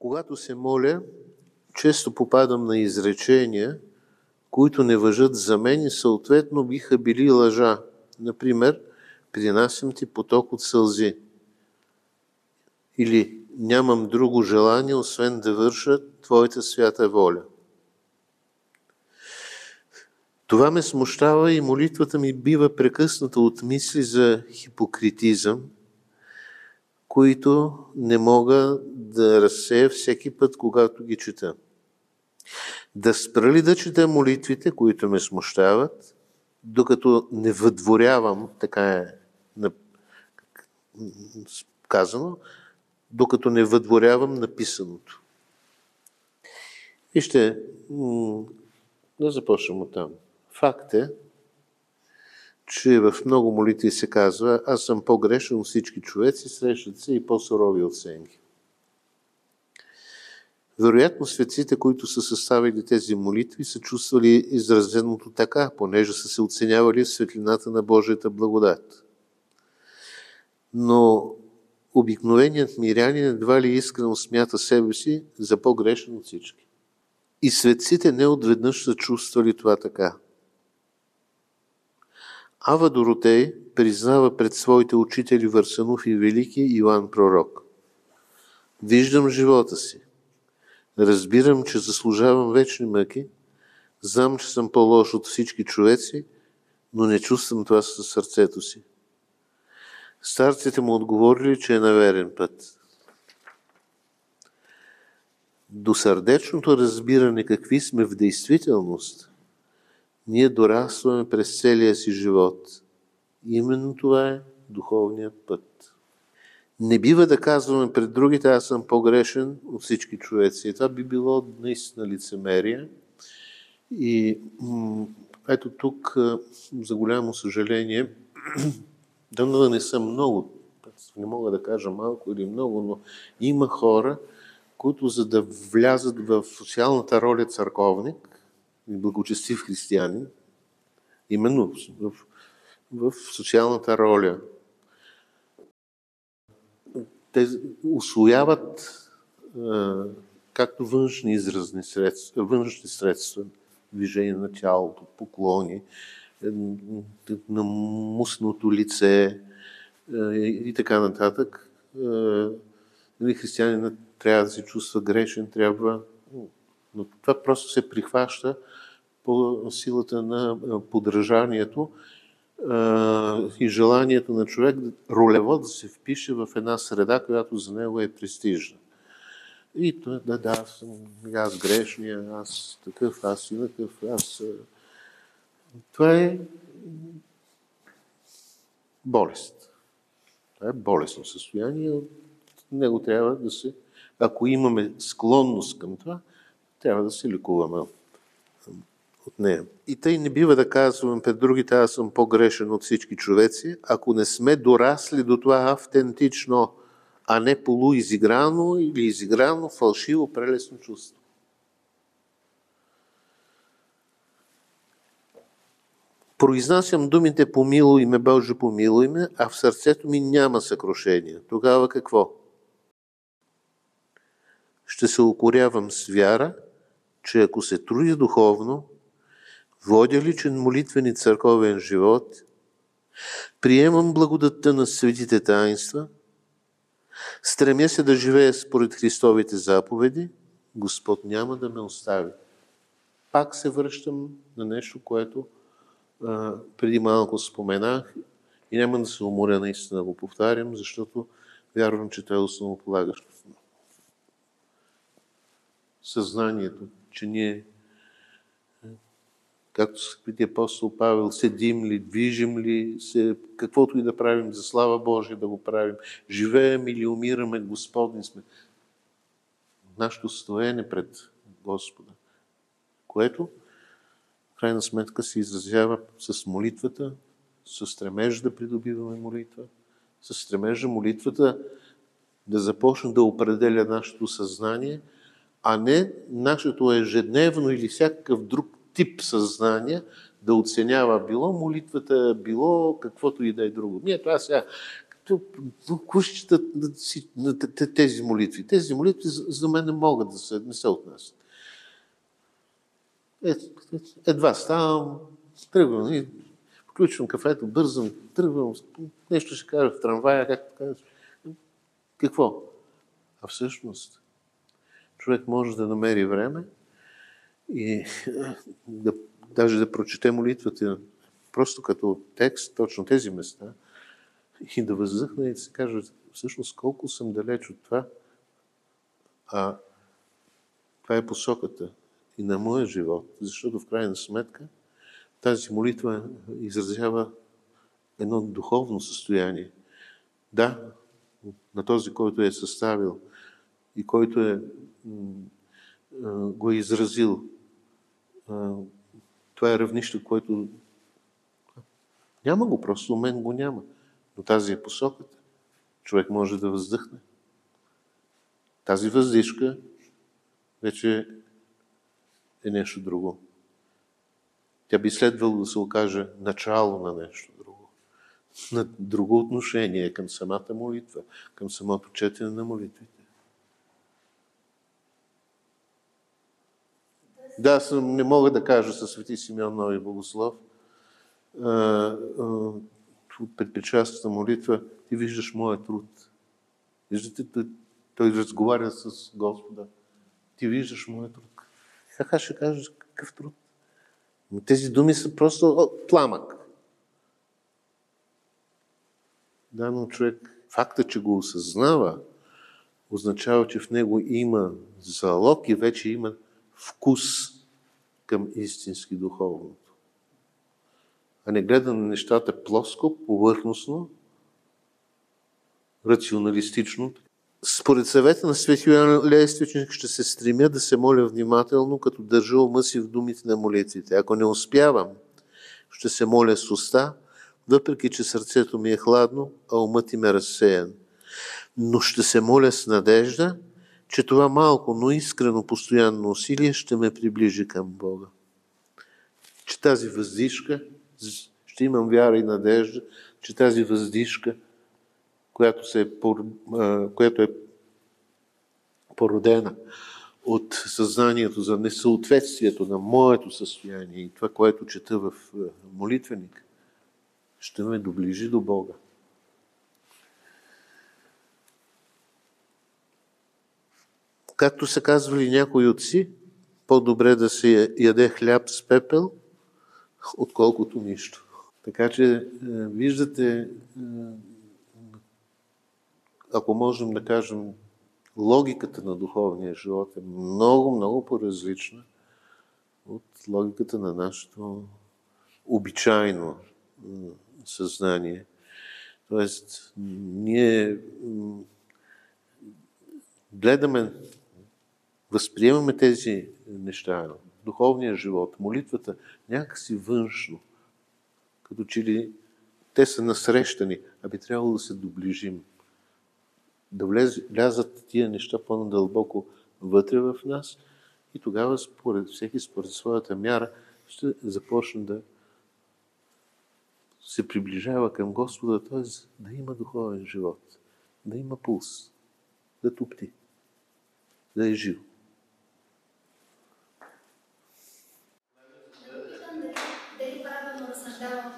Когато се моля, често попадам на изречения, които не въжат за мен и съответно биха били лъжа. Например, принасям ти поток от сълзи. Или нямам друго желание, освен да върша Твоята свята воля. Това ме смущава и молитвата ми бива прекъсната от мисли за хипокритизъм, които не мога да разсея всеки път, когато ги чета. Да спра ли да чета молитвите, които ме смущават, докато не въдворявам, така е казано, докато не въдворявам написаното. Вижте, да започнем от там. Факт е, че в много молитви се казва, аз съм по-грешен всички човеци, срещат се и по-сурови оценки. Вероятно светците, които са съставили тези молитви, са чувствали изразеното така, понеже са се оценявали в светлината на Божията благодат. Но обикновеният мирянин едва ли искрено смята себе си за по-грешен от всички. И светците не отведнъж са чувствали това така. Ава Доротей признава пред своите учители Варсанов и Велики Иоанн Пророк. Виждам живота си. Разбирам, че заслужавам вечни мъки. Знам, че съм по-лош от всички човеци, но не чувствам това със сърцето си. Старците му отговорили, че е на верен път. До сърдечното разбиране какви сме в действителност, ние дорастваме през целия си живот. Именно това е духовният път. Не бива да казваме пред другите, аз съм по-грешен от всички човеци. И това би било наистина лицемерие. И ето тук, за голямо съжаление, да не съм много, не мога да кажа малко или много, но има хора, които за да влязат в социалната роля църковник и благочестив християнин, именно в, в социалната роля, те усвояват както външни изразни средства, външни средства, движение на тялото, поклони, на мусното лице и така нататък. Нали, християнинът трябва да се чувства грешен, трябва... Но това просто се прихваща по силата на подражанието и желанието на човек ролево да се впише в една среда, която за него е престижна. И той, да, да, аз съм аз грешния, аз такъв, аз и такъв, аз... Това е болест. Това е болестно състояние. Него трябва да се ако имаме склонност към това, трябва да се лекуваме от нея. И тъй не бива да казваме пред другите, аз съм по-грешен от всички човеци, ако не сме дорасли до това автентично, а не полуизиграно или изиграно, фалшиво, прелесно чувство. Произнасям думите помилуй ме, Боже, помилуй ме, а в сърцето ми няма съкрушение. Тогава какво? ще се укорявам с вяра, че ако се труди духовно, водя личен молитвен и църковен живот, приемам благодатта на светите таинства, стремя се да живея според Христовите заповеди, Господ няма да ме остави. Пак се връщам на нещо, което а, преди малко споменах и няма да се уморя наистина да го повтарям, защото вярвам, че това е основополагащо съзнанието, че ние, както свети апостол Павел, седим ли, движим ли се, каквото и да правим за слава Божия да го правим, живеем или умираме, Господни сме. Нашето стоене пред Господа, което в крайна сметка се изразява с молитвата, с стремеж да придобиваме молитва, с стремежа молитвата да започне да определя нашето съзнание – а не нашето ежедневно или всякакъв друг тип съзнание да оценява било молитвата, било каквото и да е друго. Ние това сега, кущите на тези молитви. Тези молитви за мен не могат да се, не се отнасят. Е, едва ставам, тръгвам, и включвам кафето, бързам, тръгвам, нещо ще кажа в трамвая, казваш. Какво? А всъщност, човек може да намери време и да, даже да прочете молитвата просто като текст, точно тези места, и да въздъхне и да се каже, всъщност колко съм далеч от това, а това е посоката и на моя живот, защото в крайна сметка тази молитва изразява едно духовно състояние. Да, на този, който е съставил и който е, го е изразил. Това е равнище, което няма го, просто у мен го няма. Но тази е посоката. Човек може да въздъхне. Тази въздишка вече е нещо друго. Тя би следвало да се окаже начало на нещо друго. На друго отношение към самата молитва, към самото четене на молитвите. Да, аз не мога да кажа със Свети Симеон Нови Богослов, предпричастната молитва, ти виждаш моя труд. Виждате, той, той разговаря с Господа. Ти виждаш моя труд. Така ще кажеш какъв труд? Но тези думи са просто пламък. Да, но човек, факта, че го осъзнава, означава, че в него има залог и вече има вкус към истински духовното. А не гледа на нещата плоско, повърхностно, рационалистично, според съвета на Свети Лествичник ще се стремя да се моля внимателно, като държа ума си в думите на молитвите. Ако не успявам, ще се моля с уста, въпреки че сърцето ми е хладно, а умът им е разсеян. Но ще се моля с надежда, че това малко, но искрено постоянно усилие ще ме приближи към Бога. Че тази въздишка, ще имам вяра и надежда, че тази въздишка – която, се, е която е породена от съзнанието за несъответствието на моето състояние и това, което чета в молитвеник, ще ме доближи до Бога. Както са казвали някои отци, по-добре да се яде хляб с пепел, отколкото нищо. Така че, виждате, ако можем да кажем, логиката на духовния живот е много, много по-различна от логиката на нашето обичайно съзнание. Тоест, ние гледаме, възприемаме тези неща, духовния живот, молитвата, някакси външно, като че ли те са насрещани, а би трябвало да се доближим да влязат тия неща по-надълбоко вътре в нас и тогава според всеки, според своята мяра, ще започне да се приближава към Господа, т.е. да има духовен живот, да има пулс, да тупти, да е жив. Разсъждавам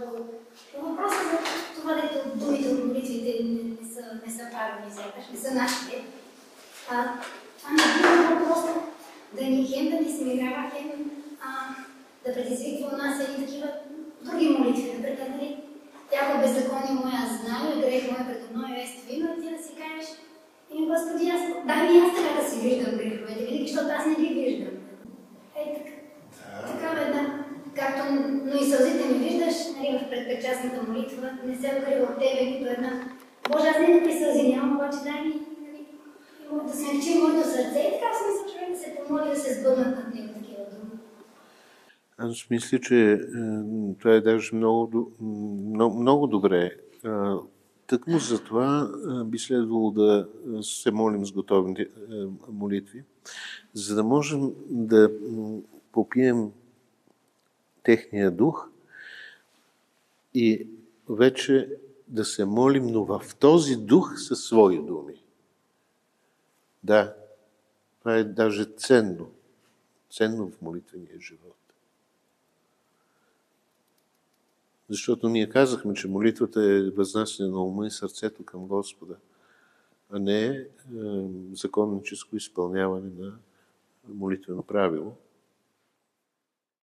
по въпроса за това, дето думите от молитвите не са, не са правилни, сякаш, не са нашите. А, това не би просто да ни хем да ни смирява, хем а, да предизвиква у нас едни такива други молитви. Например, нали, тяко беззаконие моя знаю, грех моя предо мною е вино, и ти да си кажеш, и Господи, аз, дай ми аз така да си виждам греховете, винаги, защото аз не ги виждам. Е, така, такава една както, но и сълзите ми виждаш, нали, в предпречастната молитва, не се укрива от тебе нито една. Боже, аз не да сълзи нямам, обаче дай ми нали, да смягчи моето сърце и така смисъл човек да се помоли да се сбъднат над него такива думи. Аз мисля, че е, това е даже много, много, много добре. Тъкмо за това е, би следвало да се молим с готови е, молитви, за да можем да попием техния дух и вече да се молим, но в този дух със свои думи. Да, това е даже ценно. Ценно в молитвения живот. Защото ние казахме, че молитвата е възнасяне на ума и сърцето към Господа, а не е, законническо изпълняване на молитвено правило –